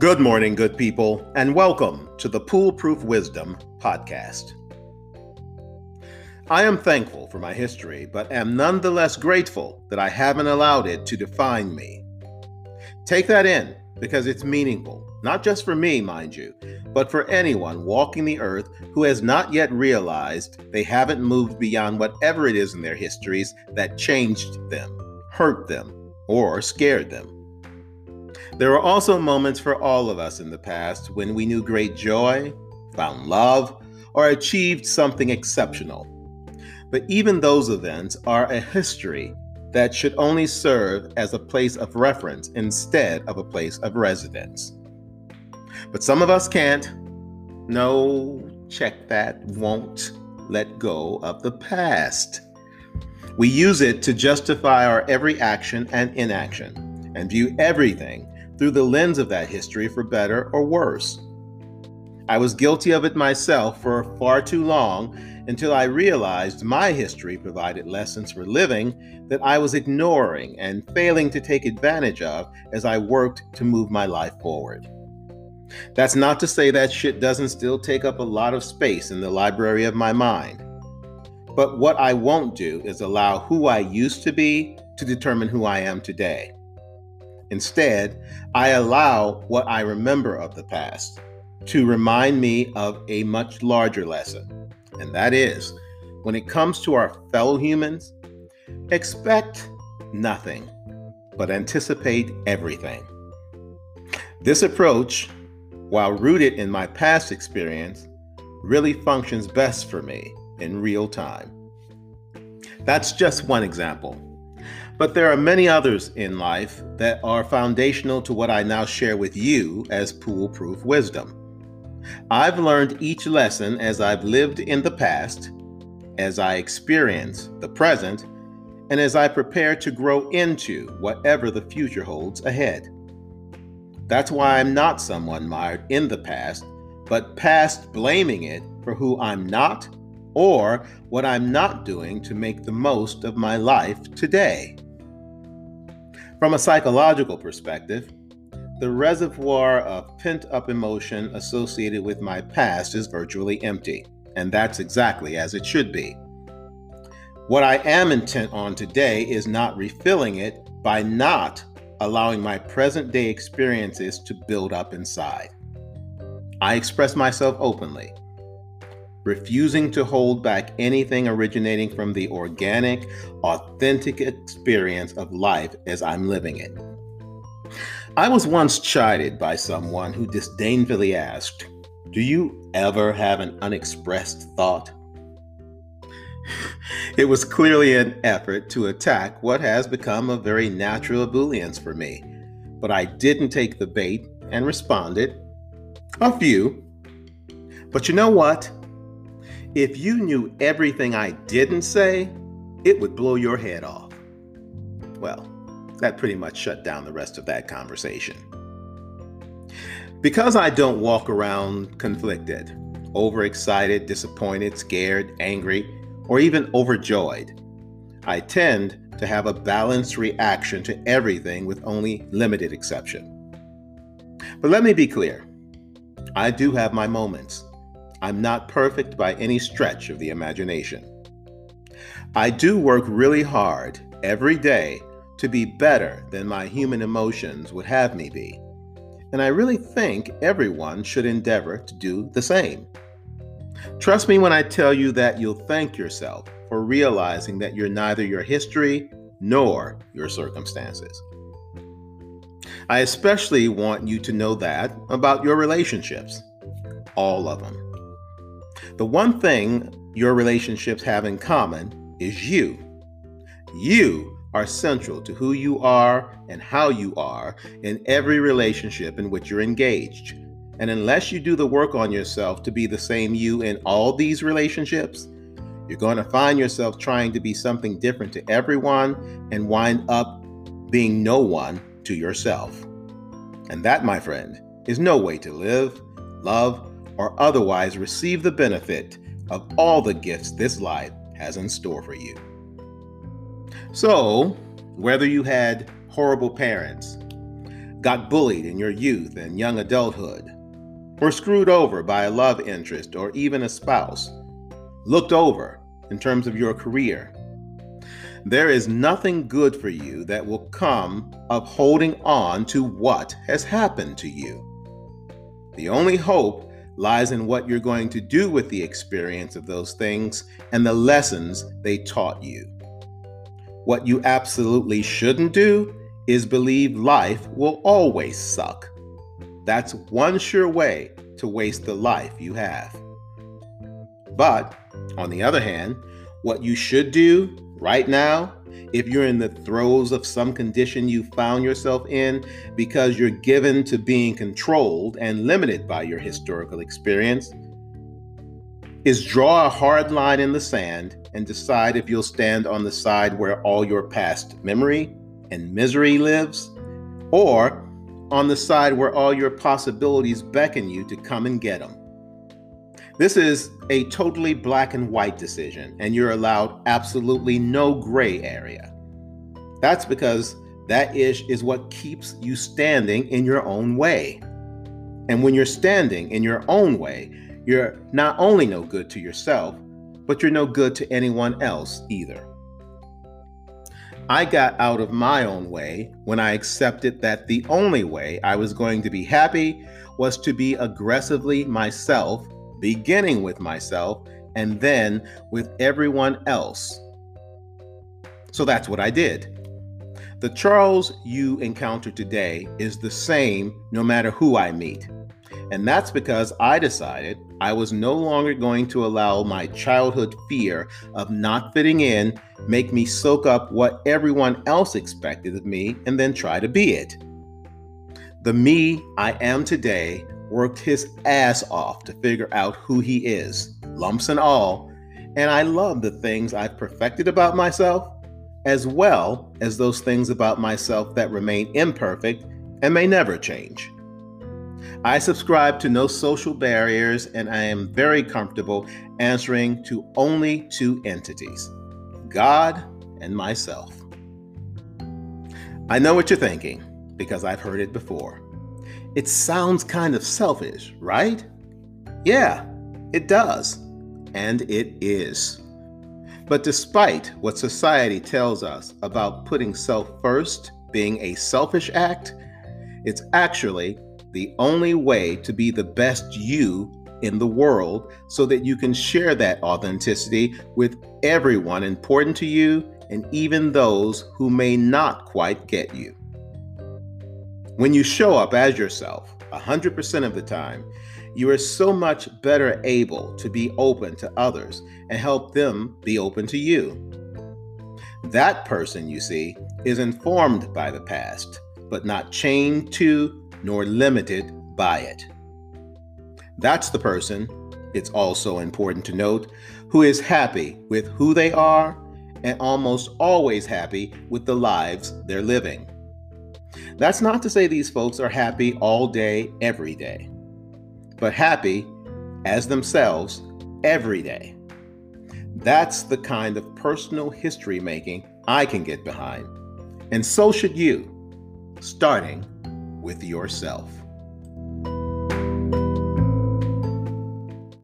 Good morning, good people, and welcome to the Pool Proof Wisdom podcast. I am thankful for my history, but am nonetheless grateful that I haven't allowed it to define me. Take that in because it's meaningful, not just for me, mind you, but for anyone walking the earth who has not yet realized they haven't moved beyond whatever it is in their histories that changed them, hurt them, or scared them. There were also moments for all of us in the past when we knew great joy, found love, or achieved something exceptional. But even those events are a history that should only serve as a place of reference instead of a place of residence. But some of us can't. No, check that, won't let go of the past. We use it to justify our every action and inaction and view everything through the lens of that history for better or worse. I was guilty of it myself for far too long until I realized my history provided lessons for living that I was ignoring and failing to take advantage of as I worked to move my life forward. That's not to say that shit doesn't still take up a lot of space in the library of my mind. But what I won't do is allow who I used to be to determine who I am today. Instead, I allow what I remember of the past to remind me of a much larger lesson. And that is when it comes to our fellow humans, expect nothing, but anticipate everything. This approach, while rooted in my past experience, really functions best for me in real time. That's just one example. But there are many others in life that are foundational to what I now share with you as pool proof wisdom. I've learned each lesson as I've lived in the past, as I experience the present, and as I prepare to grow into whatever the future holds ahead. That's why I'm not someone mired in the past, but past blaming it for who I'm not or what I'm not doing to make the most of my life today. From a psychological perspective, the reservoir of pent up emotion associated with my past is virtually empty, and that's exactly as it should be. What I am intent on today is not refilling it by not allowing my present day experiences to build up inside. I express myself openly refusing to hold back anything originating from the organic, authentic experience of life as I'm living it. I was once chided by someone who disdainfully asked, Do you ever have an unexpressed thought? It was clearly an effort to attack what has become a very natural ebullience for me, but I didn't take the bait and responded. A few. But you know what? If you knew everything I didn't say, it would blow your head off. Well, that pretty much shut down the rest of that conversation. Because I don't walk around conflicted, overexcited, disappointed, scared, angry, or even overjoyed, I tend to have a balanced reaction to everything with only limited exception. But let me be clear I do have my moments. I'm not perfect by any stretch of the imagination. I do work really hard every day to be better than my human emotions would have me be. And I really think everyone should endeavor to do the same. Trust me when I tell you that you'll thank yourself for realizing that you're neither your history nor your circumstances. I especially want you to know that about your relationships, all of them. The one thing your relationships have in common is you. You are central to who you are and how you are in every relationship in which you're engaged. And unless you do the work on yourself to be the same you in all these relationships, you're going to find yourself trying to be something different to everyone and wind up being no one to yourself. And that, my friend, is no way to live, love, or otherwise receive the benefit of all the gifts this life has in store for you. So, whether you had horrible parents, got bullied in your youth and young adulthood, were screwed over by a love interest or even a spouse, looked over in terms of your career. There is nothing good for you that will come of holding on to what has happened to you. The only hope lies in what you're going to do with the experience of those things and the lessons they taught you. What you absolutely shouldn't do is believe life will always suck. That's one sure way to waste the life you have. But, on the other hand, what you should do right now, if you're in the throes of some condition you found yourself in because you're given to being controlled and limited by your historical experience, is draw a hard line in the sand and decide if you'll stand on the side where all your past memory and misery lives, or on the side where all your possibilities beckon you to come and get them. This is a totally black and white decision, and you're allowed absolutely no gray area. That's because that ish is what keeps you standing in your own way. And when you're standing in your own way, you're not only no good to yourself, but you're no good to anyone else either. I got out of my own way when I accepted that the only way I was going to be happy was to be aggressively myself, beginning with myself and then with everyone else. So that's what I did. The Charles you encounter today is the same no matter who I meet. And that's because I decided I was no longer going to allow my childhood fear of not fitting in make me soak up what everyone else expected of me and then try to be it. The me I am today worked his ass off to figure out who he is, lumps and all, and I love the things I've perfected about myself, as well as those things about myself that remain imperfect and may never change. I subscribe to no social barriers and I am very comfortable answering to only two entities God and myself. I know what you're thinking because I've heard it before. It sounds kind of selfish, right? Yeah, it does. And it is. But despite what society tells us about putting self first being a selfish act, it's actually the only way to be the best you in the world so that you can share that authenticity with everyone important to you and even those who may not quite get you. When you show up as yourself 100% of the time, you are so much better able to be open to others and help them be open to you. That person, you see, is informed by the past, but not chained to nor limited by it. That's the person, it's also important to note, who is happy with who they are and almost always happy with the lives they're living. That's not to say these folks are happy all day, every day, but happy as themselves every day. That's the kind of personal history making I can get behind. And so should you, starting with yourself.